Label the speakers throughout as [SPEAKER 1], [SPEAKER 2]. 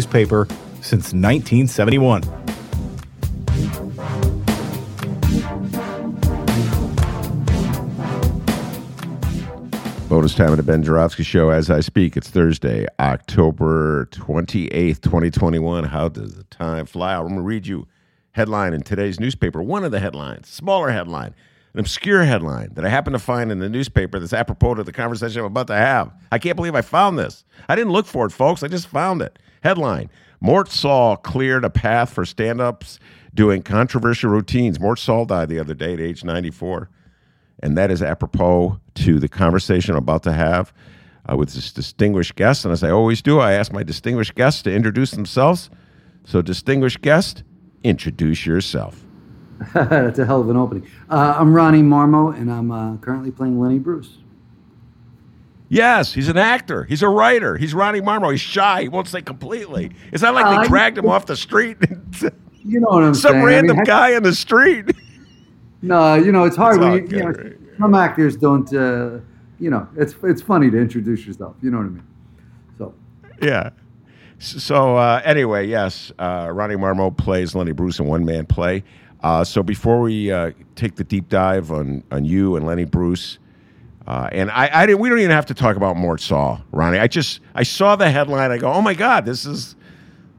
[SPEAKER 1] newspaper since 1971.
[SPEAKER 2] Bonus time of the Ben Joravsky Show as I speak. It's Thursday, October 28th, 2021. How does the time fly? I'm going to read you headline in today's newspaper. One of the headlines, smaller headline, an obscure headline that I happened to find in the newspaper that's apropos to the conversation I'm about to have. I can't believe I found this. I didn't look for it, folks. I just found it. Headline Mort Sahl cleared a path for stand ups doing controversial routines. Mort Sahl died the other day at age 94. And that is apropos to the conversation I'm about to have uh, with this distinguished guest. And as I always do, I ask my distinguished guests to introduce themselves. So, distinguished guest, introduce yourself.
[SPEAKER 3] That's a hell of an opening. Uh, I'm Ronnie Marmo, and I'm uh, currently playing Lenny Bruce.
[SPEAKER 2] Yes, he's an actor. He's a writer. He's Ronnie Marmo. He's shy. He won't say completely. It's not like
[SPEAKER 3] Uh,
[SPEAKER 2] they dragged him off the street.
[SPEAKER 3] You know what I'm
[SPEAKER 2] Some
[SPEAKER 3] saying? I
[SPEAKER 2] random
[SPEAKER 3] mean,
[SPEAKER 2] guy in the street.
[SPEAKER 3] No, you know it's hard
[SPEAKER 2] It's
[SPEAKER 3] when you, you know,
[SPEAKER 2] right?
[SPEAKER 3] some actors don't. Uh, you know, it's it's funny to introduce yourself. You know what I mean? So
[SPEAKER 2] yeah. So uh, anyway, yes, uh, Ronnie Marmo plays Lenny Bruce in one man play. Uh, so before we uh, take the deep dive on on you and Lenny Bruce, uh, and I, I didn't, we don't even have to talk about Mort Sahl, Ronnie. I just I saw the headline. I go, oh my god, this is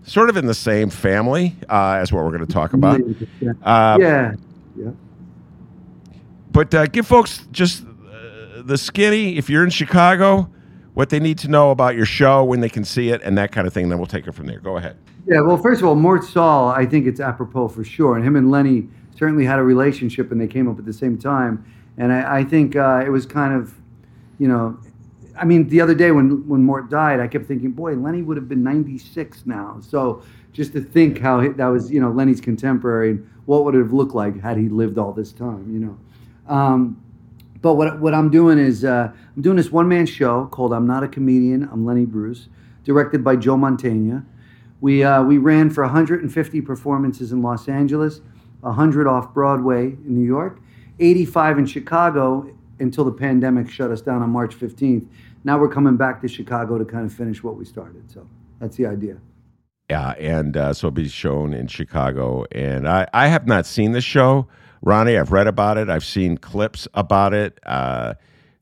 [SPEAKER 2] sort of in the same family uh, as what we're going to talk about.
[SPEAKER 3] yeah,
[SPEAKER 2] Uh,
[SPEAKER 3] yeah, yeah.
[SPEAKER 2] But uh, give folks just uh, the skinny, if you're in Chicago, what they need to know about your show, when they can see it, and that kind of thing. Then we'll take it from there. Go ahead.
[SPEAKER 3] Yeah, well, first of all, Mort Sahl, I think it's apropos for sure. And him and Lenny certainly had a relationship and they came up at the same time. And I, I think uh, it was kind of, you know, I mean, the other day when, when Mort died, I kept thinking, boy, Lenny would have been 96 now. So just to think how he, that was, you know, Lenny's contemporary and what would it have looked like had he lived all this time, you know. Um, but what, what I'm doing is uh, I'm doing this one man show called I'm Not a Comedian, I'm Lenny Bruce, directed by Joe Mantegna. We, uh, we ran for 150 performances in Los Angeles, 100 off Broadway in New York, 85 in Chicago until the pandemic shut us down on March 15th. Now we're coming back to Chicago to kind of finish what we started. So that's the idea.
[SPEAKER 2] Yeah, and uh, so it'll be shown in Chicago. And I, I have not seen the show, Ronnie. I've read about it. I've seen clips about it. Uh,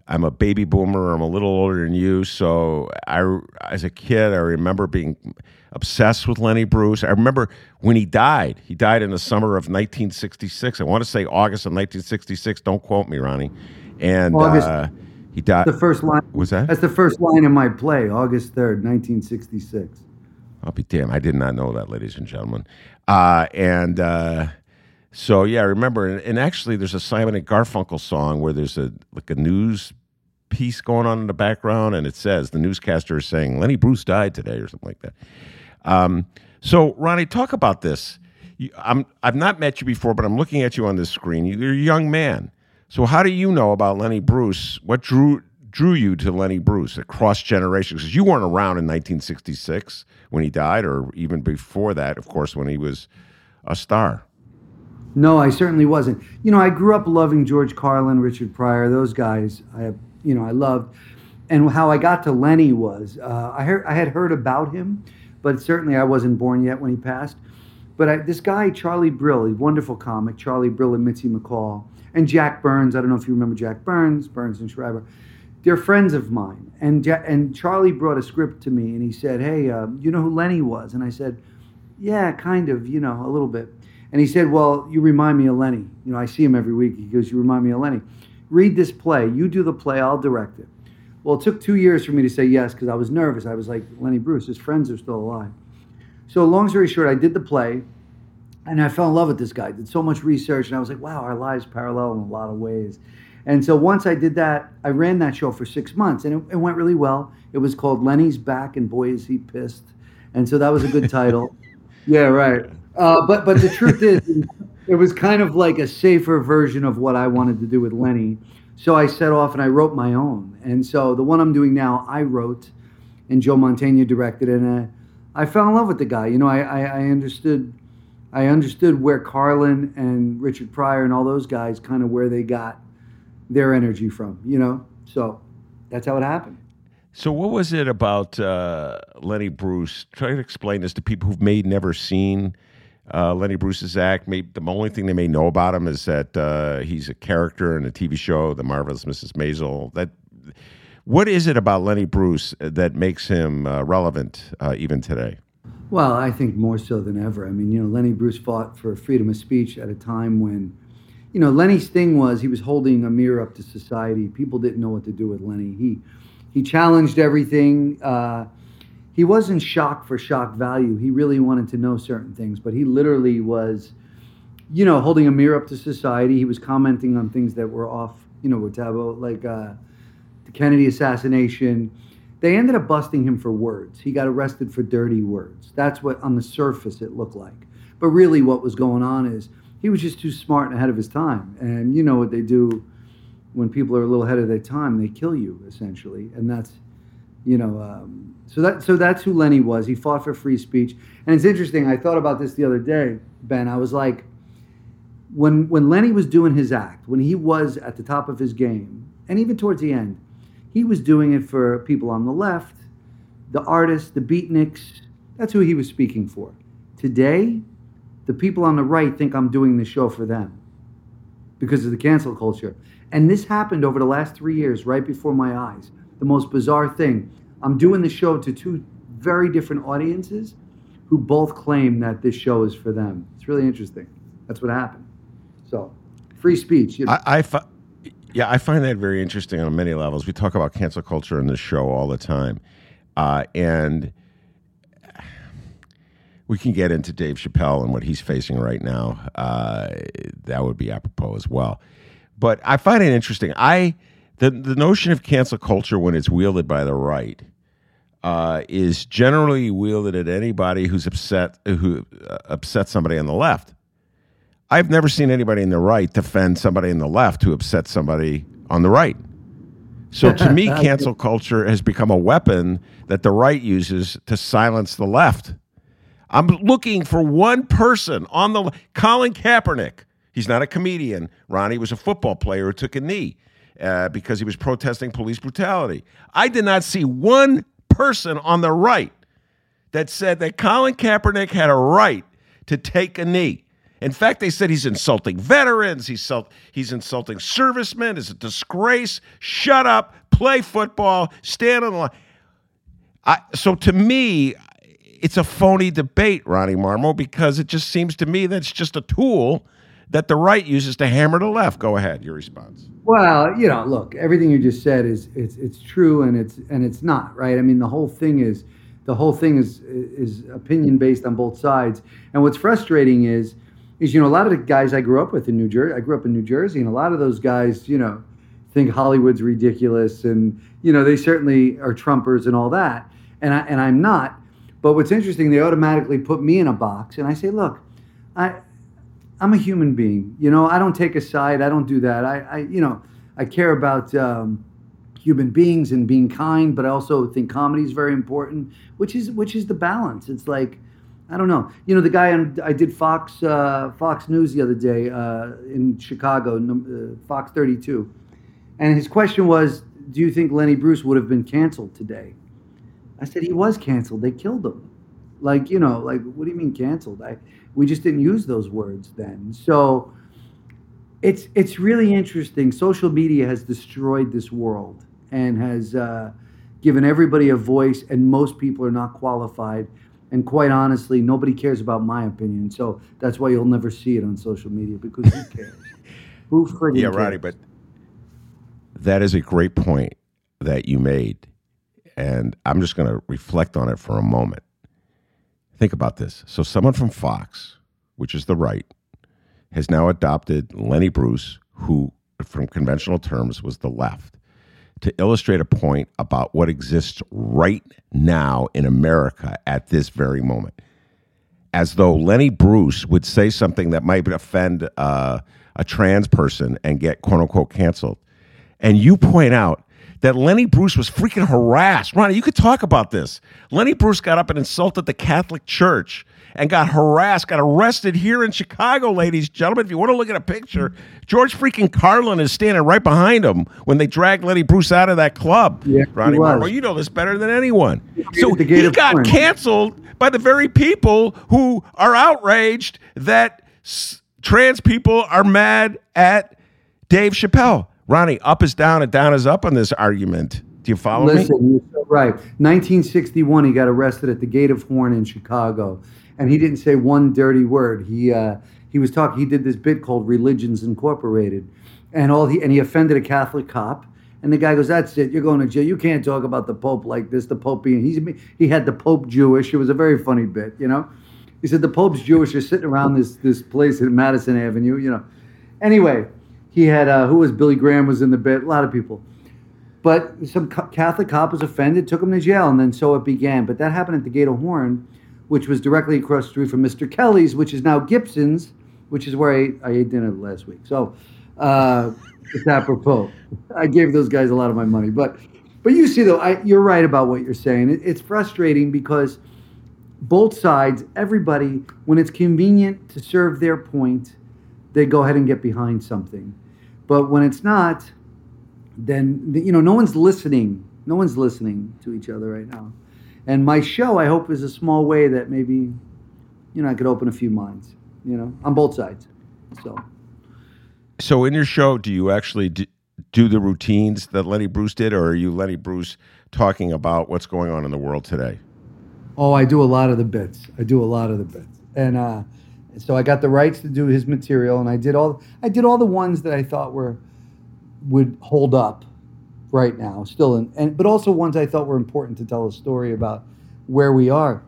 [SPEAKER 2] I'm a baby boomer. I'm a little older than you. So I, as a kid, I remember being obsessed with Lenny Bruce. I remember when he died. He died in the summer of 1966. I want to say August of 1966. Don't quote me, Ronnie. And
[SPEAKER 3] August.
[SPEAKER 2] uh, he died.
[SPEAKER 3] The first line.
[SPEAKER 2] Was that?
[SPEAKER 3] That's the first line in my play, August 3rd, 1966.
[SPEAKER 2] I'll be damned. I did not know that, ladies and gentlemen. Uh, and uh, so, yeah, I remember. And, and actually, there's a Simon and Garfunkel song where there's a like a news piece going on in the background, and it says the newscaster is saying Lenny Bruce died today or something like that. Um, so, Ronnie, talk about this. You, I'm, I've not met you before, but I'm looking at you on this screen. You're a young man. So, how do you know about Lenny Bruce? What drew drew you to Lenny Bruce across generations? Because you weren't around in 1966 when he died, or even before that, of course, when he was a star.
[SPEAKER 3] No, I certainly wasn't. You know, I grew up loving George Carlin, Richard Pryor, those guys. I, you know, I loved. And how I got to Lenny was uh, I heard I had heard about him, but certainly I wasn't born yet when he passed. But I, this guy Charlie Brill, a wonderful comic, Charlie Brill and Mitzi McCall, and Jack Burns. I don't know if you remember Jack Burns, Burns and Schreiber. They're friends of mine. And and Charlie brought a script to me, and he said, "Hey, uh, you know who Lenny was?" And I said, "Yeah, kind of, you know, a little bit." And he said, Well, you remind me of Lenny. You know, I see him every week. He goes, You remind me of Lenny. Read this play. You do the play, I'll direct it. Well, it took two years for me to say yes because I was nervous. I was like, Lenny Bruce, his friends are still alive. So, long story short, I did the play and I fell in love with this guy. Did so much research and I was like, Wow, our lives parallel in a lot of ways. And so once I did that, I ran that show for six months and it, it went really well. It was called Lenny's Back and Boy Is He Pissed. And so that was a good title. yeah, right. Uh, but but the truth is, it was kind of like a safer version of what I wanted to do with Lenny. So I set off and I wrote my own. And so the one I'm doing now, I wrote, and Joe Mantegna directed, and uh, I fell in love with the guy. You know, I, I, I understood. I understood where Carlin and Richard Pryor and all those guys kind of where they got their energy from, you know? So that's how it happened.
[SPEAKER 2] So, what was it about uh, Lenny Bruce? Try to explain this to people who've may never seen uh, Lenny Bruce's act. Maybe the only thing they may know about him is that uh, he's a character in a TV show, The Marvelous Mrs. Maisel. That what is it about Lenny Bruce that makes him uh, relevant uh, even today?
[SPEAKER 3] Well, I think more so than ever. I mean, you know, Lenny Bruce fought for freedom of speech at a time when, you know, Lenny's thing was he was holding a mirror up to society. People didn't know what to do with Lenny. He he challenged everything. He wasn't shock for shock value. He really wanted to know certain things, but he literally was, you know, holding a mirror up to society. He was commenting on things that were off, you know, were taboo, like uh, the Kennedy assassination. They ended up busting him for words. He got arrested for dirty words. That's what, on the surface, it looked like. But really, what was going on is he was just too smart and ahead of his time. And you know what they do when people are a little ahead of their time? They kill you, essentially. And that's, you know, um, so that so that's who Lenny was. He fought for free speech, and it's interesting. I thought about this the other day, Ben. I was like, when when Lenny was doing his act, when he was at the top of his game, and even towards the end, he was doing it for people on the left, the artists, the beatniks. That's who he was speaking for. Today, the people on the right think I'm doing the show for them because of the cancel culture. And this happened over the last three years, right before my eyes. The most bizarre thing. I'm doing the show to two very different audiences who both claim that this show is for them. It's really interesting. That's what happened. So, free speech. You know.
[SPEAKER 2] I, I fi- yeah, I find that very interesting on many levels. We talk about cancel culture in this show all the time, uh, and we can get into Dave Chappelle and what he's facing right now. Uh, that would be apropos as well. But I find it interesting. I the the notion of cancel culture when it's wielded by the right uh, is generally wielded at anybody who's upset who uh, upset somebody on the left. I've never seen anybody in the right defend somebody in the left who upset somebody on the right. So to me, cancel culture has become a weapon that the right uses to silence the left. I'm looking for one person on the Colin Kaepernick. He's not a comedian. Ronnie was a football player who took a knee uh, because he was protesting police brutality. I did not see one person on the right that said that Colin Kaepernick had a right to take a knee. In fact, they said he's insulting veterans. He's, he's insulting servicemen. It's a disgrace. Shut up. Play football. Stand on the line. I, so to me, it's a phony debate, Ronnie Marmo, because it just seems to me that it's just a tool that the right uses to hammer the left. Go ahead, your response.
[SPEAKER 3] Well, you know, look, everything you just said is it's it's true and it's and it's not right. I mean, the whole thing is the whole thing is is opinion based on both sides. And what's frustrating is is you know a lot of the guys I grew up with in New Jersey. I grew up in New Jersey, and a lot of those guys, you know, think Hollywood's ridiculous, and you know they certainly are Trumpers and all that. And I and I'm not. But what's interesting, they automatically put me in a box, and I say, look, I I'm a human being. You know, I don't take a side. I don't do that. I, I you know, I care about um, human beings and being kind, but I also think comedy is very important, which is which is the balance. It's like I don't know. You know, the guy on I did Fox uh, Fox News the other day uh, in Chicago, uh, Fox 32, and his question was, "Do you think Lenny Bruce would have been canceled today?" I said he was canceled. They killed him. Like you know, like what do you mean canceled? I we just didn't use those words then. So it's it's really interesting. Social media has destroyed this world and has uh, given everybody a voice, and most people are not qualified and quite honestly, nobody cares about my opinion. So that's why you'll never see it on social media because who cares? who friggin'
[SPEAKER 2] Yeah,
[SPEAKER 3] cares?
[SPEAKER 2] Ronnie, but that is a great point that you made. And I'm just going to reflect on it for a moment. Think about this. So, someone from Fox, which is the right, has now adopted Lenny Bruce, who, from conventional terms, was the left to illustrate a point about what exists right now in America at this very moment. As though Lenny Bruce would say something that might offend uh, a trans person and get quote unquote canceled. And you point out that Lenny Bruce was freaking harassed. Ronnie, you could talk about this. Lenny Bruce got up and insulted the Catholic Church and got harassed, got arrested here in Chicago, ladies and gentlemen. If you want to look at a picture, George freaking Carlin is standing right behind him when they dragged Lenny Bruce out of that club.
[SPEAKER 3] Yeah,
[SPEAKER 2] Ronnie. Marmo, you know this better than anyone. So he got
[SPEAKER 3] corn.
[SPEAKER 2] canceled by the very people who are outraged that s- trans people are mad at Dave Chappelle. Ronnie, up is down and down is up on this argument. Do you follow me?
[SPEAKER 3] Listen, you're so right. 1961, he got arrested at the Gate of Horn in Chicago, and he didn't say one dirty word. He uh, he was talking. He did this bit called Religions Incorporated, and all he and he offended a Catholic cop. And the guy goes, "That's it. You're going to jail. You can't talk about the Pope like this. The Pope being he's he had the Pope Jewish. It was a very funny bit, you know. He said the Pope's Jewish. You're sitting around this this place in Madison Avenue, you know. Anyway, he had uh, who was Billy Graham was in the bit. A lot of people. But some Catholic cop was offended, took him to jail, and then so it began. But that happened at the Gate of Horn, which was directly across the street from Mr. Kelly's, which is now Gibson's, which is where I ate, I ate dinner last week. So uh, it's apropos. I gave those guys a lot of my money. But but you see, though, I, you're right about what you're saying. It, it's frustrating because both sides, everybody, when it's convenient to serve their point, they go ahead and get behind something. But when it's not, then you know no one's listening. No one's listening to each other right now. And my show, I hope, is a small way that maybe, you know, I could open a few minds. You know, on both sides. So
[SPEAKER 2] So, in your show, do you actually do, do the routines that Lenny Bruce did, or are you Lenny Bruce talking about what's going on in the world today?
[SPEAKER 3] Oh, I do a lot of the bits. I do a lot of the bits, and uh, so I got the rights to do his material, and I did all. I did all the ones that I thought were would hold up right now, still, in, and but also ones I thought were important to tell a story about where we are.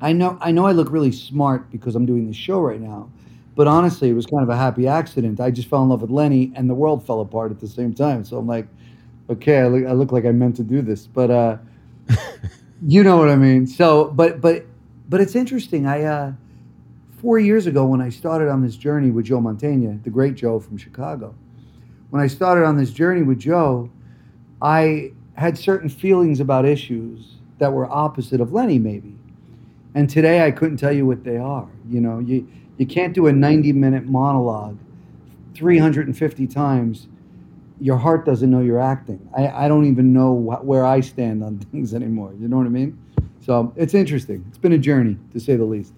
[SPEAKER 3] I know. I know. I look really smart because I'm doing this show right now, but honestly, it was kind of a happy accident. I just fell in love with Lenny, and the world fell apart at the same time. So I'm like, okay, I look, I look like I meant to do this, but. uh you know what I mean. So, but but but it's interesting. I uh, four years ago when I started on this journey with Joe Mantegna, the great Joe from Chicago, when I started on this journey with Joe, I had certain feelings about issues that were opposite of Lenny, maybe. And today I couldn't tell you what they are. You know, you you can't do a 90 minute monologue 350 times your heart doesn't know you're acting. I, I don't even know wh- where I stand on things anymore. You know what I mean? So it's interesting. It's been a journey, to say the least.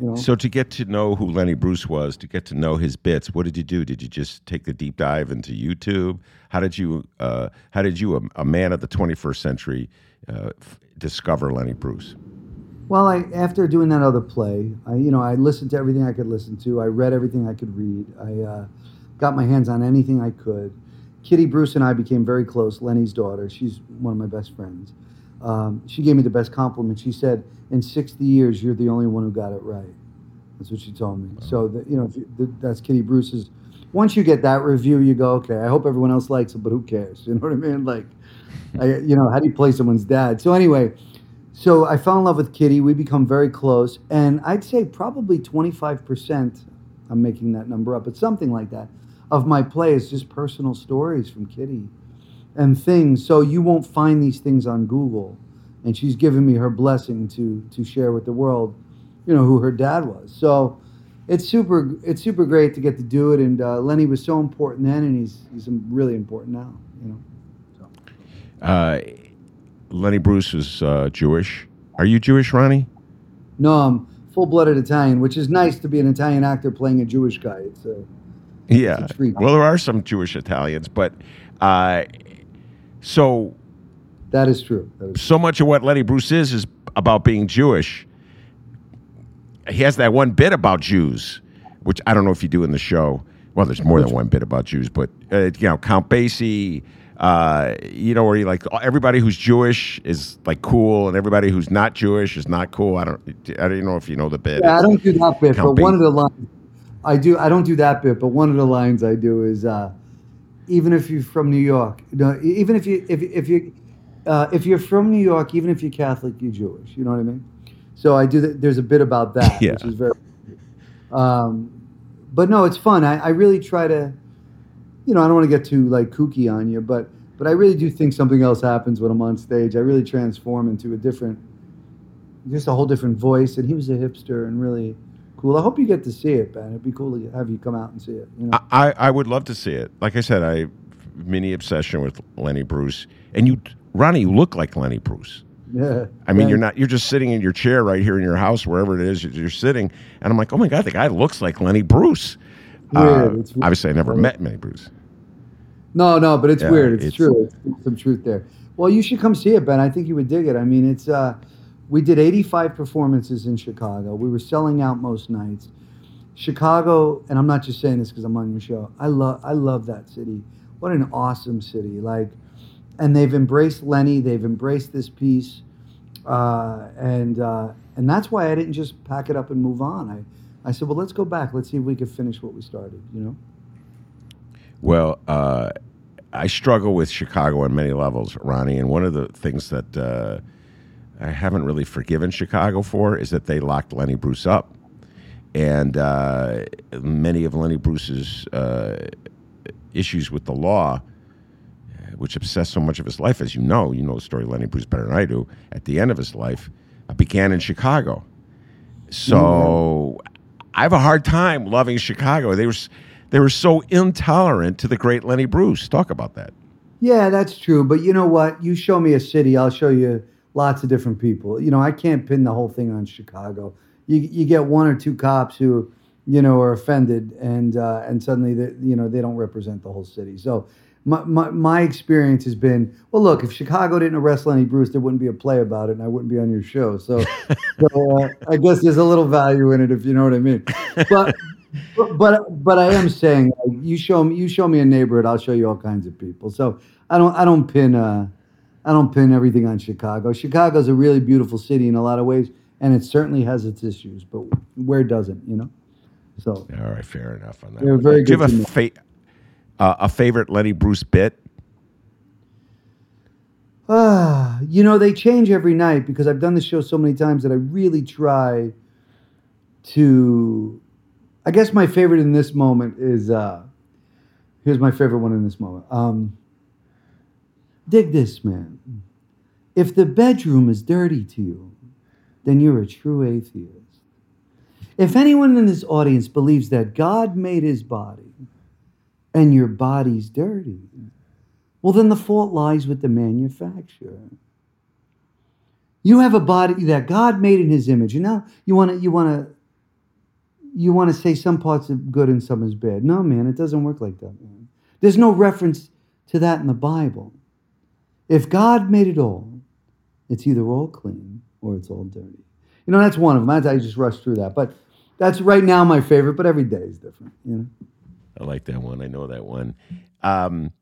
[SPEAKER 3] You know?
[SPEAKER 2] So, to get to know who Lenny Bruce was, to get to know his bits, what did you do? Did you just take the deep dive into YouTube? How did you, uh, how did you, a, a man of the 21st century, uh, f- discover Lenny Bruce?
[SPEAKER 3] well, I after doing that other play, I you know I listened to everything I could listen to. I read everything I could read. I uh, got my hands on anything I could. Kitty Bruce and I became very close. Lenny's daughter. She's one of my best friends. Um, she gave me the best compliment. She said, "In 60 years, you're the only one who got it right." That's what she told me. So that you know, if you, th- that's Kitty Bruce's. Once you get that review, you go, "Okay, I hope everyone else likes it, but who cares?" You know what I mean? Like, I, you know, how do you play someone's dad? So anyway, so I fell in love with Kitty. We become very close, and I'd say probably 25 percent. I'm making that number up, but something like that of my play is just personal stories from Kitty and things. So you won't find these things on Google. And she's given me her blessing to to share with the world you know, who her dad was. So it's super, it's super great to get to do it. And uh, Lenny was so important then, and he's he's really important now. You know. So.
[SPEAKER 2] Uh, Lenny Bruce is uh, Jewish. Are you Jewish, Ronnie?
[SPEAKER 3] No, I'm full-blooded Italian, which is nice to be an Italian actor playing a Jewish guy. It's a
[SPEAKER 2] yeah.
[SPEAKER 3] it's a.
[SPEAKER 2] Well, there are some Jewish Italians, but uh, so
[SPEAKER 3] That is true. That is
[SPEAKER 2] so much of what Lenny Bruce is is about being Jewish. He has that one bit about Jews, which I don't know if you do in the show. Well, there's more than one bit about Jews, but uh, you know, Count Basie. Uh, you know, where he like everybody who's Jewish is like cool, and everybody who's not Jewish is not cool. I don't, I don't know if you know the bit.
[SPEAKER 3] Yeah, I don't do that bit,
[SPEAKER 2] Count
[SPEAKER 3] but one of the lines I do. I don't do that bit, but one of the lines I do is, uh, even if you're from New York, you know, even if you if if you uh, if you're from New York, even if you're Catholic, you're Jewish. You know what I mean? So I do. There's a bit about that,
[SPEAKER 2] Yeah.
[SPEAKER 3] which is very. Um, but no, it's fun. I, I really try to, you know, I don't want to get too like kooky on you, but but I really do think something else happens when I'm on stage. I really transform into a different, just a whole different voice. And he was a hipster and really cool. I hope you get to see it, Ben. It'd be cool to have you come out and see it. You know?
[SPEAKER 2] I, I would love to see it. Like I said, I mini obsession with Lenny Bruce, and you, Ronnie, you look like Lenny Bruce.
[SPEAKER 3] yeah.
[SPEAKER 2] I mean,
[SPEAKER 3] Thank-
[SPEAKER 2] you're not. You're just sitting in your chair right here in your house, wherever it is you're, sitting, and I'm like, oh my god, the guy looks like Lenny Bruce. Uh,
[SPEAKER 3] Weird. It's weird.
[SPEAKER 2] obviously, I never met Lenny Bruce.
[SPEAKER 3] No, no, but it's
[SPEAKER 2] Yeah,
[SPEAKER 3] weird. It's,
[SPEAKER 2] it's-
[SPEAKER 3] true. It's some truth there. Well, you should come see it, Ben. I think you would dig it. I mean, it's uh, we did 85 performances in Chicago. We were selling out most nights. Chicago, and I'm not just saying this because I'm on your show. I love, I love that city. What an awesome city! Like, and they've embraced Lenny. They've embraced this piece, uh, and uh, and that's why I didn't just pack it up and move on. I, I said, well, let's go back. Let's see if we could finish what we started. You know.
[SPEAKER 2] Well, uh, I struggle with Chicago on many levels, Ronnie, and one of the things that uh, I haven't really forgiven Chicago for is that they locked Lenny Bruce up, and uh, many of Lenny Bruce's uh, issues with the law, uh, which obsessed so much of his life, as you know, you know the story of Lenny Bruce better than I do. At the end of his life, uh, began in Chicago. So I have a hard time loving Chicago. They were they were so intolerant to the great Lenny Bruce. Talk about that.
[SPEAKER 3] Yeah, that's true. But you know what? You show me a city, I'll show you lots of different people. You know, I can't pin the whole thing on Chicago. You you get one or two cops who, you know, are offended, and uh, and suddenly they, you know they don't represent the whole city. So. My, my, my experience has been well. Look, if Chicago didn't arrest Lenny Bruce, there wouldn't be a play about it, and I wouldn't be on your show. So, so uh, I guess there's a little value in it, if you know what I mean. But but but, I am saying like, you show me you show me a neighborhood, I'll show you all kinds of people. So I don't I don't pin uh I don't pin everything on Chicago. Chicago's a really beautiful city in a lot of ways, and it certainly has its issues, but where doesn't you know? So
[SPEAKER 2] All right, fair enough on that. One.
[SPEAKER 3] very
[SPEAKER 2] Do you have a fa- uh, a favorite Lenny Bruce bit?
[SPEAKER 3] Ah, you know, they change every night because I've done the show so many times that I really try to. I guess my favorite in this moment is. Uh, here's my favorite one in this moment. Um, dig this, man. If the bedroom is dirty to you, then you're a true atheist. If anyone in this audience believes that God made his body and your body's dirty, well, then the fault lies with the manufacturer. You have a body that God made in His image, and now you want to you want to you want to say some parts are good and some is bad. No, man, it doesn't work like that, man. There's no reference to that in the Bible. If God made it all, it's either all clean or it's all dirty. You know, that's one of them. I just rushed through that, but that's right now my favorite. But every day is different. You know.
[SPEAKER 2] I like that one. I know that one. Um,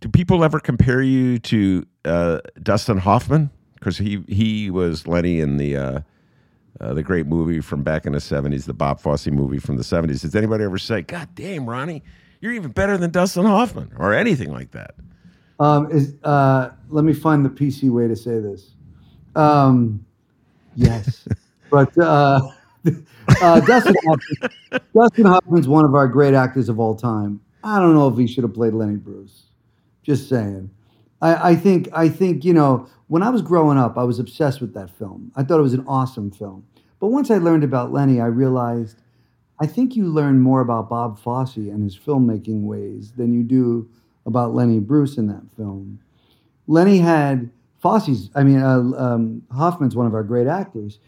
[SPEAKER 2] do people ever compare you to uh, Dustin Hoffman? Because he he was Lenny in the uh, uh, the great movie from back in the seventies, the Bob Fosse movie from the seventies. Does anybody ever say, "God damn, Ronnie, you're even better than Dustin Hoffman," or anything like that?
[SPEAKER 3] Um, is uh, let me find the PC way to say this. Um, yes, but uh, uh, Dustin Hoffman, Dustin Hoffman's one of our great actors of all time. I don't know if he should have played Lenny Bruce. Just saying. I, I think I think you know when I was growing up, I was obsessed with that film. I thought it was an awesome film. But once I learned about Lenny, I realized I think you learn more about Bob Fosse and his filmmaking ways than you do about Lenny Bruce in that film. Lenny had Fosse's, I mean, uh, um, Hoffman's one of our great actors,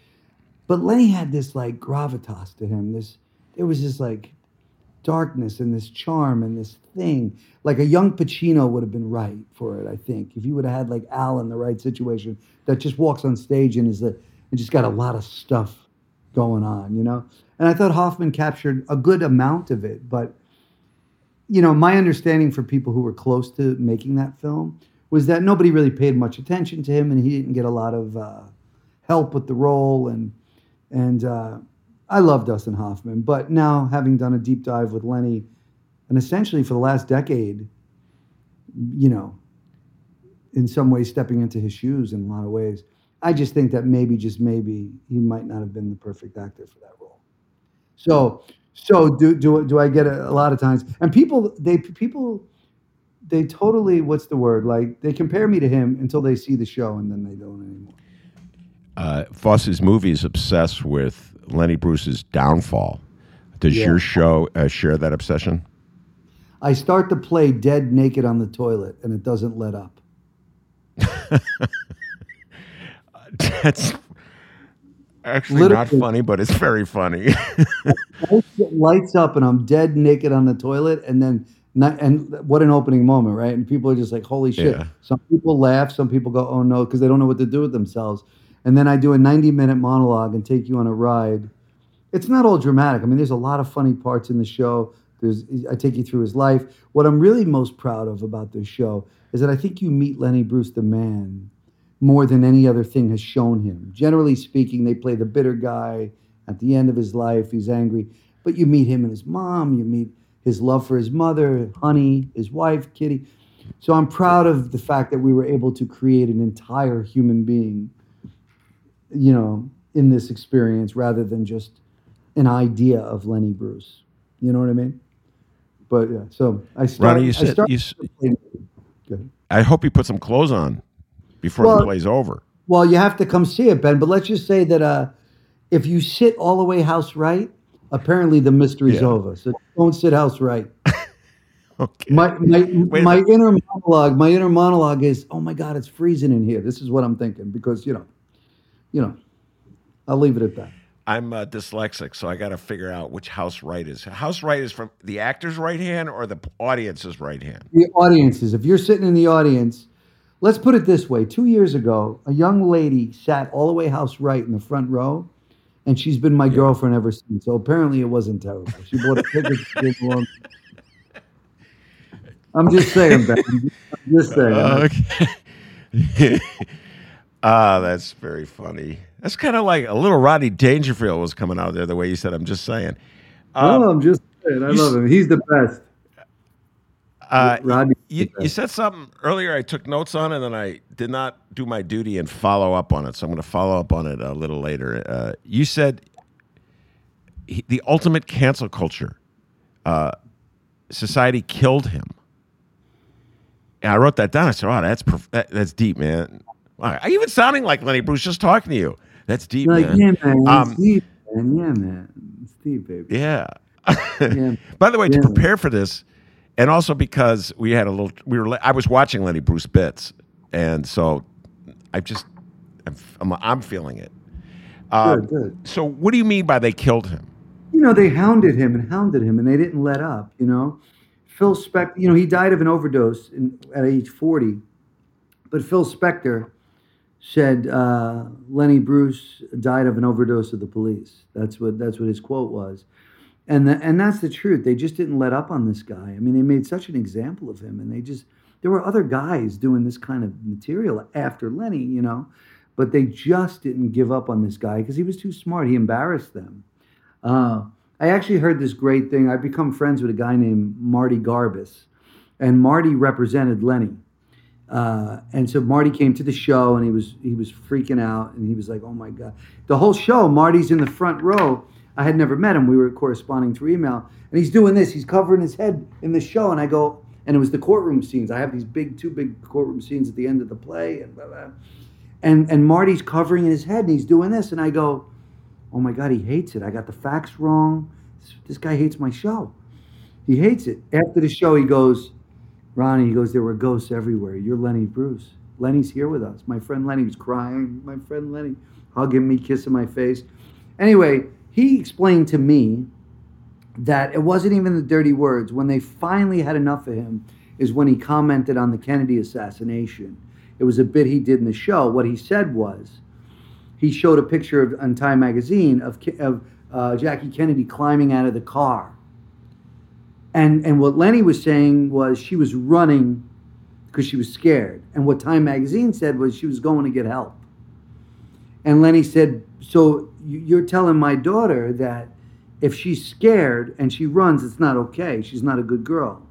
[SPEAKER 3] but Lenny had this like gravitas to him. This, there was this like darkness and this charm and this thing. Like a young Pacino would have been right for it, I think. If you would have had like Al in the right situation that just walks on stage and is the, and just got a lot of stuff going on, you know? And I thought Hoffman captured a good amount of it, but you know, my understanding for people who were close to making that film was that nobody really paid much attention to him, and he didn't get a lot of uh, help with the role. And and uh, I love Dustin Hoffman, but now having done a deep dive with Lenny, and essentially for the last decade, you know, in some ways stepping into his shoes in a lot of ways, I just think that maybe, just maybe, he might not have been the perfect actor for that role. So so do do do I get a, a lot of times? And people they people they totally what's the word like they compare me to him until they see the show and then they don't anymore.
[SPEAKER 2] Uh, Fosse's movie is obsessed with Lenny Bruce's downfall. Does
[SPEAKER 3] Yeah.
[SPEAKER 2] your show uh, share that obsession?
[SPEAKER 3] I start to play dead naked on the toilet and it doesn't let up.
[SPEAKER 2] That's actually not funny, but it's very funny.
[SPEAKER 3] Lights up and I'm dead naked on the toilet and then not, and what an opening moment, right? And people are just like, "Holy shit!"
[SPEAKER 2] Yeah.
[SPEAKER 3] Some people laugh, some people go, "Oh no," because they don't know what to do with themselves. And then I do a 90 minute monologue and take you on a ride. It's not all dramatic. I mean, there's a lot of funny parts in the show. There's I take you through his life. What I'm really most proud of about this show is that I think you meet Lenny Bruce the man more than any other thing has shown him. Generally speaking, they play the bitter guy at the end of his life. He's angry, but you meet him and his mom. You meet his love for his mother, Honey, his wife, Kitty. So I'm proud of the fact that we were able to create an entire human being, you know, in this experience rather than just an idea of Lenny Bruce. You know what I mean? But yeah, so I started.
[SPEAKER 2] Ronnie, you
[SPEAKER 3] I started
[SPEAKER 2] you, s-
[SPEAKER 3] Go ahead.
[SPEAKER 2] I hope you put some clothes on before the
[SPEAKER 3] Well-
[SPEAKER 2] play's over.
[SPEAKER 3] Well, you have to come see it, Ben. But let's just say that uh, if you sit all the way house right, apparently the mystery's
[SPEAKER 2] Yeah.
[SPEAKER 3] over. So don't sit house right.
[SPEAKER 2] Okay.
[SPEAKER 3] My my,
[SPEAKER 2] Wait
[SPEAKER 3] my inner monologue, my inner monologue is, oh my God, it's freezing in here. This is what I'm thinking because you know, you know, I'll leave it at that.
[SPEAKER 2] I'm uh, dyslexic, so I got to figure out which house right is. House right is from the actor's right hand or the audience's right hand.
[SPEAKER 3] The audiences, if you're sitting in the audience, let's put it this way: two years ago, a young lady sat all the way house right in the front row, and she's been my girlfriend ever since. So apparently, it wasn't terrible. She bought a ticket. she came along. I'm just saying, Ben. I'm just saying.
[SPEAKER 2] Okay. Ah, that's very funny. That's kind of like a little Rodney Dangerfield was coming out there the way you said. I'm just saying. Um,
[SPEAKER 3] oh, I'm just saying. I love him. He's the best.
[SPEAKER 2] Uh, you, you said something earlier. I took notes on, and then I did not do my duty and follow up on it. So I'm going to follow up on it a little later. Uh, you said he, the ultimate cancel culture. Uh, society killed him. And I wrote that down. I said, "Oh, that's prof- that, that's deep, man." Wow, Are you even sounding like Lenny Bruce just talking to you? That's deep,
[SPEAKER 3] like,
[SPEAKER 2] man.
[SPEAKER 3] yeah, man.
[SPEAKER 2] Um,
[SPEAKER 3] deep, man. Yeah, man. It's deep, baby.
[SPEAKER 2] Yeah.
[SPEAKER 3] Yeah.
[SPEAKER 2] By the way, to prepare for this, and also because we had a little, we were, I was watching Lenny Bruce bits, and so I just, I'm, I'm, I'm feeling it. Um,
[SPEAKER 3] Good, good.
[SPEAKER 2] So, what do you mean by they killed him?
[SPEAKER 3] you know, they hounded him and hounded him, and they didn't let up. You know, Phil Spector. You know, he died of an overdose in, at age forty, but Phil Spector said uh, Lenny Bruce died of an overdose of the police. That's what that's what his quote was, and the, and that's the truth. They just didn't let up on this guy. I mean, they made such an example of him, and they just there were other guys doing this kind of material after Lenny. You know. But they just didn't give up on this guy because he was too smart. He embarrassed them. Uh, I actually heard this great thing. I've become friends with a guy named Marty Garbus, and Marty represented Lenny. Uh, and so Marty came to the show, and he was he was freaking out, and he was like, "Oh my god!" The whole show, Marty's in the front row. I had never met him. We were corresponding through email, and he's doing this. He's covering his head in the show, and I go, and it was the courtroom scenes. I have these big, two big courtroom scenes at the end of the play, and blah, blah. and and Marty's covering his head, and he's doing this, and I go, oh my God, he hates it. I got the facts wrong. This, guy hates my show. He hates it. After the show, he goes, Ronnie, he goes, there were ghosts everywhere. You're Lenny Bruce. Lenny's here with us. My friend Lenny was crying. My friend Lenny hugging me, kissing my face. Anyway, he explained to me that it wasn't even the dirty words. When they finally had enough of him, is when he commented on the Kennedy assassination. It was a bit he did in the show. What he said was, he showed a picture of, on Time magazine of, of uh, Jackie Kennedy climbing out of the car. And, and what Lenny was saying was she was running because she was scared. And what Time magazine said was she was going to get help. And Lenny said, So you're telling my daughter that if she's scared and she runs, it's not okay. She's not a good girl.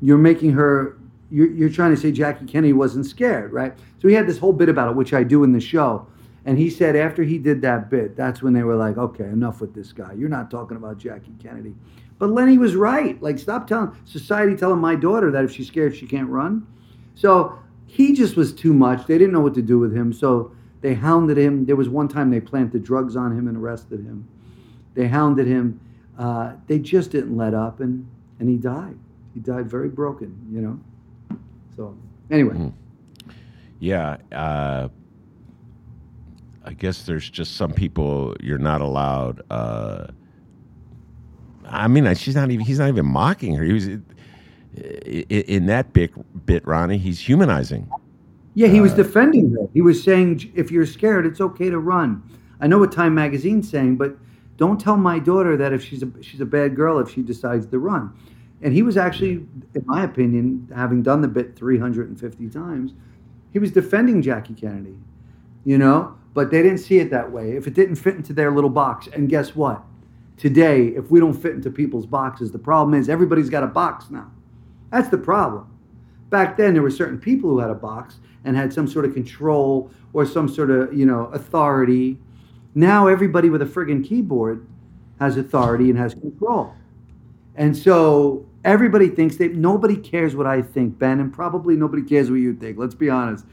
[SPEAKER 3] You're making her, you're, you're trying to say Jackie Kennedy wasn't scared, right? So he had this whole bit about it, which I do in the show. And he said after he did that bit, that's when they were like, okay, enough with this guy. You're not talking about Jackie Kennedy. But Lenny was right. Like, stop telling society telling my daughter that if she's scared, she can't run. So he just was too much. They didn't know what to do with him. So they hounded him. There was one time they planted drugs on him and arrested him. They hounded him. Uh, they just didn't let up, and and he died. He died very broken, you know. So anyway. Mm.
[SPEAKER 2] Yeah. Uh, I guess there's just some people you're not allowed. Uh, I mean, she's not even. He's not even mocking her. He was in that bit, bit Ronnie. He's humanizing.
[SPEAKER 3] Yeah, he was uh, defending her. He was saying, if you're scared, it's okay to run. I know what Time Magazine's saying, but don't tell my daughter that if she's a she's a bad girl if she decides to run. And he was actually, in my opinion, having done the bit 350 times, he was defending Jackie Kennedy, you know. But they didn't see it that way. If it didn't fit into their little box, and guess what? Today, if we don't fit into people's boxes, the problem is everybody's got a box now. That's the problem. Back then, there were certain people who had a box and had some sort of control or some sort of you know authority now everybody with a friggin' keyboard has authority and has control. And so everybody thinks that nobody cares what I think, Ben, and probably nobody cares what you think. Let's be honest.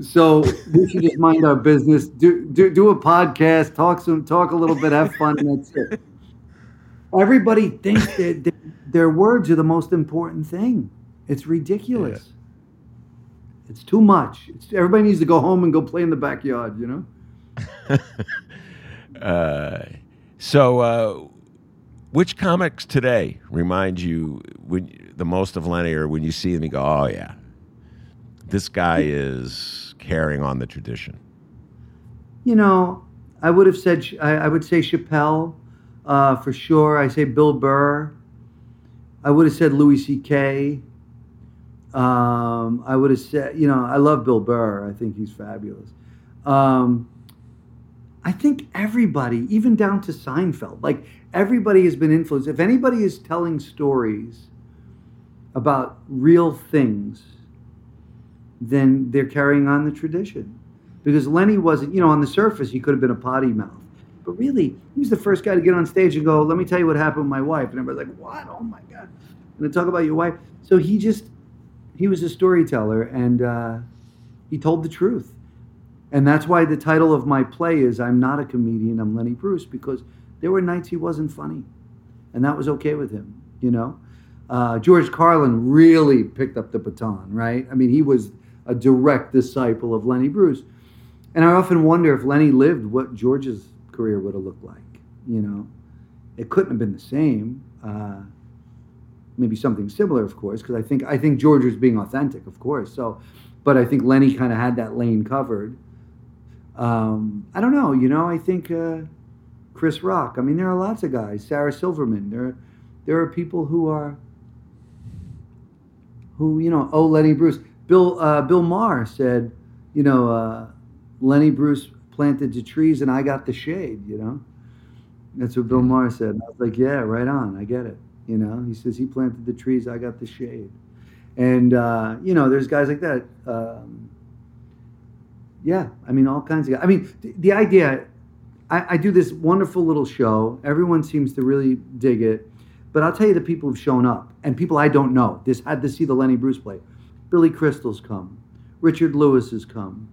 [SPEAKER 3] So we should just mind our business, do, do, do a podcast, talk some, talk a little bit, have fun, and that's it. Everybody thinks that their words are the most important thing. It's ridiculous. Yeah. It's too much. It's, everybody needs to go home and go play in the backyard, you know?
[SPEAKER 2] Uh, so, uh, which comics today remind you when the most of Lenny, or when you see them, you go, "Oh yeah, this guy is carrying on the tradition."
[SPEAKER 3] You know, I would have said I, I would say Chappelle uh, for sure. I say Bill Burr. I would have said Louis C.K. Um, I would have said, you know, I love Bill Burr. I think he's fabulous. Um, I think everybody, even down to Seinfeld, like everybody has been influenced. If anybody is telling stories about real things, then they're carrying on the tradition. Because Lenny wasn't, you know, on the surface, he could have been a potty mouth. But really, he was the first guy to get on stage and go, let me tell you what happened with my wife. And everybody's like, what? Oh my God. And to talk about your wife. So he just, he was a storyteller and uh, he told the truth. And that's why the title of my play is I'm Not a Comedian, I'm Lenny Bruce, because there were nights he wasn't funny. And that was okay with him, you know? Uh, George Carlin really picked up the baton, right? I mean, he was a direct disciple of Lenny Bruce. And I often wonder if Lenny lived, what George's career would have looked like, you know? It couldn't have been the same. Uh, maybe something similar, of course, because I think I think George was being authentic, of course. So, but I think Lenny kind of had that lane covered um, I don't know. You know, I think uh, Chris Rock. I mean, there are lots of guys. Sarah Silverman. There, there are people who are, who you know. Oh, Lenny Bruce. Bill uh, Bill Maher said, you know, uh, Lenny Bruce planted the trees and I got the shade. You know, that's what Bill. Maher said. And I was like, yeah, right on. I get it. You know, he says he planted the trees, I got the shade. And uh, you know, there's guys like that. Um, yeah, I mean, all kinds of. I mean, the, the idea. I, I, do this wonderful little show. Everyone seems to really dig it, but I'll tell you the people who've shown up and people I don't know. This had to see the Lenny Bruce play. Billy Crystal's come. Richard Lewis has come.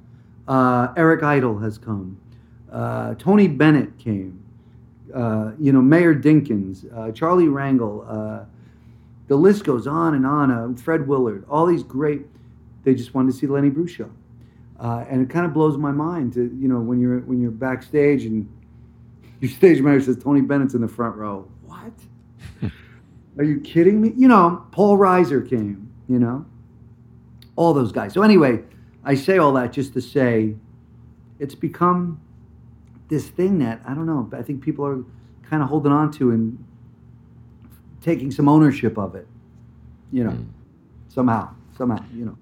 [SPEAKER 3] Uh, Eric Idle has come. Uh, Tony Bennett came. Uh, you know, Mayor Dinkins, uh, Charlie Rangel. Uh, the list goes on and on. Uh, Fred Willard, all these great. They just wanted to see Lenny Bruce show, uh, and it kind of blows my mind to you know when you're when you're backstage and your stage manager says Tony Bennett's in the front row. What? Are you kidding me? You know, Paul Reiser came. You know, all those guys. So anyway, I say all that just to say, it's become this thing that I don't know. I think people are kind of holding on to and taking some ownership of it. You know, mm. somehow, somehow, you know.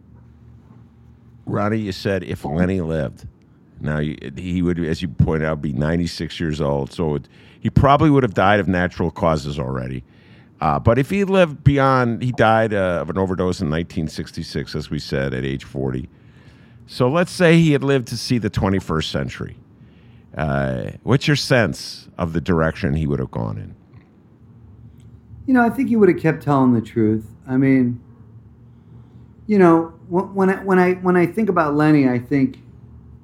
[SPEAKER 2] Ronnie, you said if Lenny lived, now he would, as you pointed out, be 96 years old. So it, he probably would have died of natural causes already. Uh, but if he lived beyond, he died uh, of an overdose in 1966, as we said, at age 40. So let's say he had lived to see the 21st century. Uh, what's your sense of the direction he would have gone in?
[SPEAKER 3] You know, I think he would have kept telling the truth. I mean, you know, when I when I when I think about Lenny, I think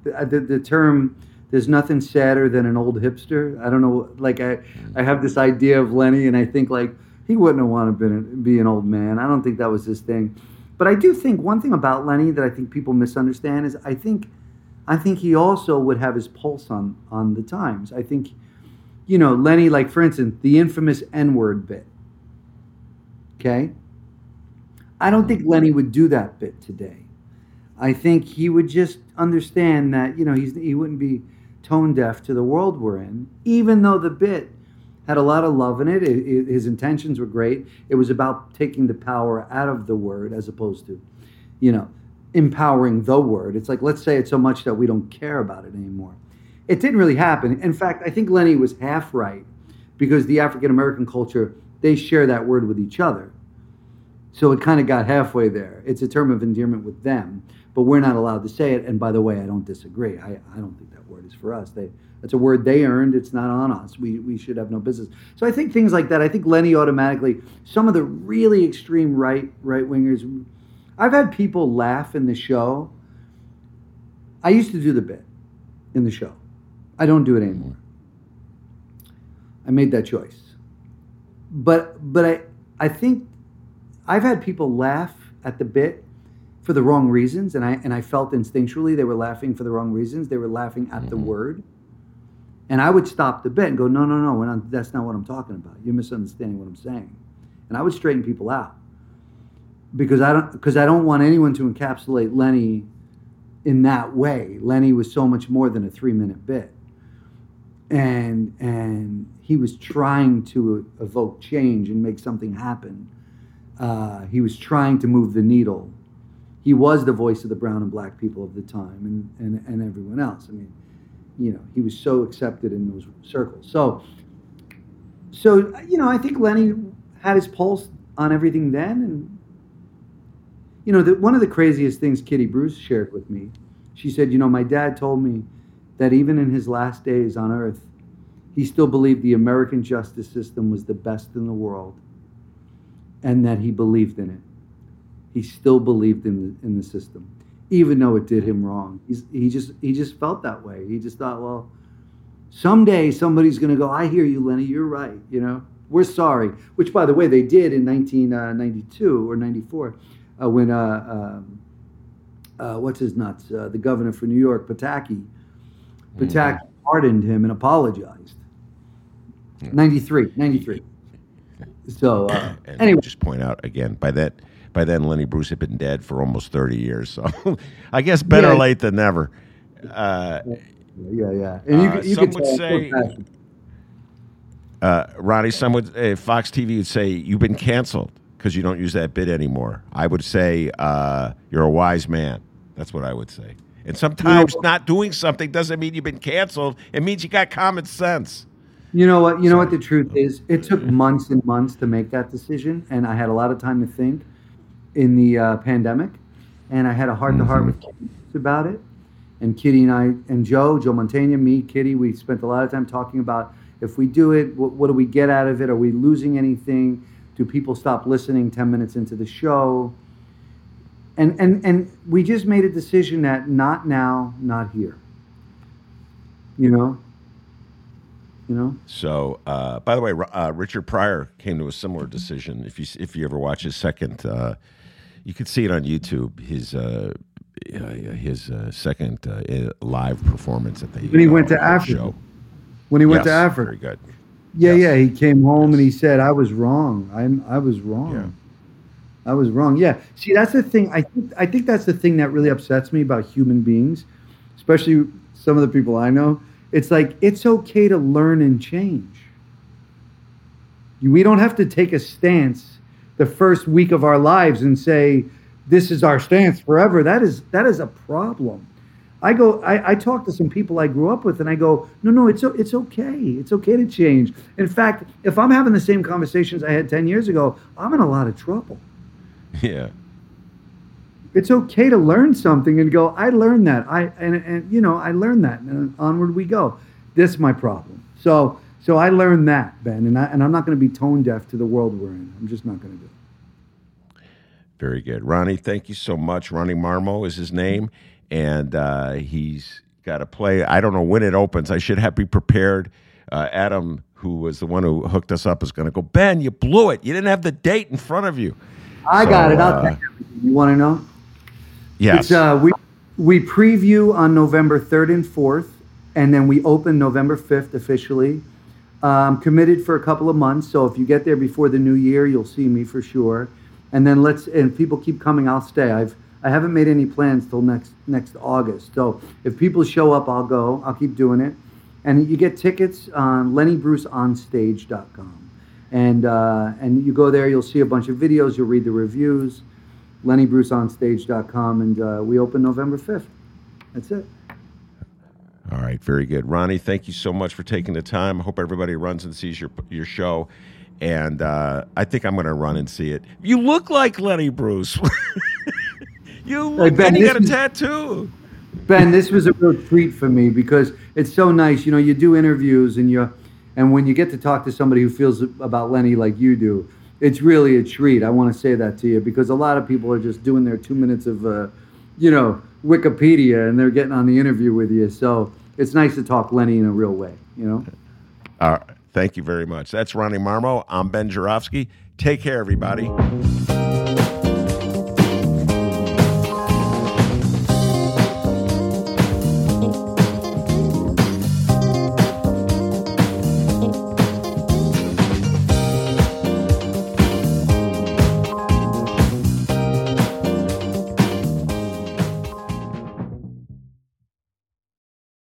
[SPEAKER 3] the, the, the term "there's nothing sadder than an old hipster." I don't know, like I I have this idea of Lenny, and I think like he wouldn't have wanted to be an old man. I don't think that was his thing. But I do think one thing about Lenny that I think people misunderstand is I think I think he also would have his pulse on on the times. I think, you know, Lenny, like for instance, the infamous N word bit. Okay. I don't think Lenny would do that bit today. I think he would just understand that you know he's he wouldn't be tone deaf to the world we're in, even though the bit had a lot of love in it. It, it. His intentions were great. It was about taking the power out of the word as opposed to, you know, empowering the word. It's like, let's say it so much that we don't care about it anymore. It didn't really happen. In fact, I think Lenny was half right because the African American culture, they share that word with each other. So it kind of got halfway there. It's a term of endearment with them, but we're not allowed to say it. And by the way, I don't disagree. I, I don't think that word is for us. They, that's a word they earned. It's not on us. We, we should have no business. So I think things like that. I think Lenny automatically, some of the really extreme right right wingers, I've had people laugh in the show. I used to do the bit in the show. I don't do it anymore. I made that choice. But but I I think I've had people laugh at the bit for the wrong reasons and I and I felt instinctually they were laughing for the wrong reasons. They were laughing at the mm-hmm. word. And I would stop the bit and go, no, no, no, not, that's not what I'm talking about. You're misunderstanding what I'm saying. And I would straighten people out because I don't because I don't want anyone to encapsulate Lenny in that way. Lenny was so much more than a three minute bit, and and he was trying to evoke change and make something happen. Uh, he was trying to move the needle. He was the voice of the brown and black people of the time, and and, and everyone else. I mean, you know, he was so accepted in those circles. So, so you know, I think Lenny had his pulse on everything then, and you know, the, one of the craziest things Kitty Bruce shared with me, she said, you know, my dad told me that even in his last days on earth, he still believed the American justice system was the best in the world and that he believed in it. He still believed in the, in the system, even though it did him wrong. He's, he, just, he just felt that way. He just thought, well, someday somebody's going to go, I hear you, Lenny, you're right, you know? We're sorry, which, by the way, they did in 1992 uh, or 94 uh, when uh, um, uh, what's his nuts, uh, the governor for New York, Pataki, Pataki mm-hmm. pardoned him and apologized. 93, 93. So uh,
[SPEAKER 2] and
[SPEAKER 3] anyway,
[SPEAKER 2] just point out again by that by then Lenny Bruce had been dead for almost 30 years. So I guess better yeah. late than never.
[SPEAKER 3] Uh, yeah, yeah. And you, you some
[SPEAKER 2] would say, uh, Ronnie, some would, Fox TV would say, you've been canceled because you don't use that bit anymore. I would say uh, you're a wise man. That's what I would say. And sometimes you know, not doing something doesn't mean you've been canceled. It means you got common sense.
[SPEAKER 3] You know what? You know what the truth is. It took months and months to make that decision, and I had a lot of time to think in the uh, pandemic, and I had a heart to heart with Kitty about it. And Kitty and I and Joe, Joe Mantegna, me, Kitty, we spent a lot of time talking about if we do it, what, what do we get out of it? Are we losing anything? Do people stop listening 10 minutes into the show? And, and, and we just made a decision that not now, not here. You know? You know.
[SPEAKER 2] So, uh, by the way, uh, Richard Pryor came to a similar decision. If you if you ever watch his second, uh, you could see it on YouTube. His uh, his uh, second uh, live performance at the
[SPEAKER 3] when he went to Africa.
[SPEAKER 2] Show.
[SPEAKER 3] When he went
[SPEAKER 2] yes,
[SPEAKER 3] to Africa.
[SPEAKER 2] Very good.
[SPEAKER 3] Yeah,
[SPEAKER 2] Yes.
[SPEAKER 3] yeah. He came home and he said, "I was wrong. I'm. I was wrong.
[SPEAKER 2] Yeah.
[SPEAKER 3] I was wrong." Yeah. See, that's the thing. I think. I think that's the thing that really upsets me about human beings, especially some of the people I know. It's like it's okay to learn and change. We don't have to take a stance the first week of our lives and say, "This is our stance forever." That is that is a problem. I go, I, I talk to some people I grew up with, and I go, no, no, it's it's okay. It's okay to change. In fact, if I'm having the same conversations I had ten years ago, I'm in a lot of trouble.
[SPEAKER 2] Yeah.
[SPEAKER 3] It's okay to learn something and go, I learned that. I and, and you know, I learned that, and onward we go. This is my problem. So so I learned that, Ben, and I, and I'm not going to be tone deaf to the world we're in. I'm just not going to do it.
[SPEAKER 2] Very good. Ronnie, thank you so much. Ronnie Marmo is his name, and uh, he's got a play. I don't know when it opens. I should have be prepared. Uh, Adam, who was the one who hooked us up, is going to go, Ben, you blew it. You didn't have the date in front of you.
[SPEAKER 3] I
[SPEAKER 2] So,
[SPEAKER 3] got it. I'll
[SPEAKER 2] uh,
[SPEAKER 3] you. Want to know?
[SPEAKER 2] Yes.
[SPEAKER 3] Uh, we we preview on November third and fourth, and then we open November fifth officially. Um, committed for a couple of months, so if you get there before the new year, you'll see me for sure. And then let's and people keep coming, I'll stay. I've I haven't made any plans till next next August. So if people show up, I'll go. I'll keep doing it. And you get tickets on LennyBruceOnStage.com, and uh, and you go there, you'll see a bunch of videos, you'll read the reviews. LennyBruceOnStage.com, and uh, we open November 5th. That's it.
[SPEAKER 2] All right, very good, Ronnie. Thank you so much for taking the time. I hope everybody runs and sees your your show, and uh, I think I'm going to run and see it. You look like Lenny Bruce. you look,
[SPEAKER 3] Ben,
[SPEAKER 2] and you got a
[SPEAKER 3] is-
[SPEAKER 2] tattoo.
[SPEAKER 3] Ben, this was a real treat for me because it's so nice. You know, you do interviews, and you, and when you get to talk to somebody who feels about Lenny like you do, it's really a treat. I want to say that to you because a lot of people are just doing their two minutes of, uh, you know, Wikipedia, and they're getting on the interview with you. So it's nice to talk Lenny in a real way. You know.
[SPEAKER 2] All right, thank you very much. That's Ronnie Marmo. I'm Ben Joravsky. Take care, everybody.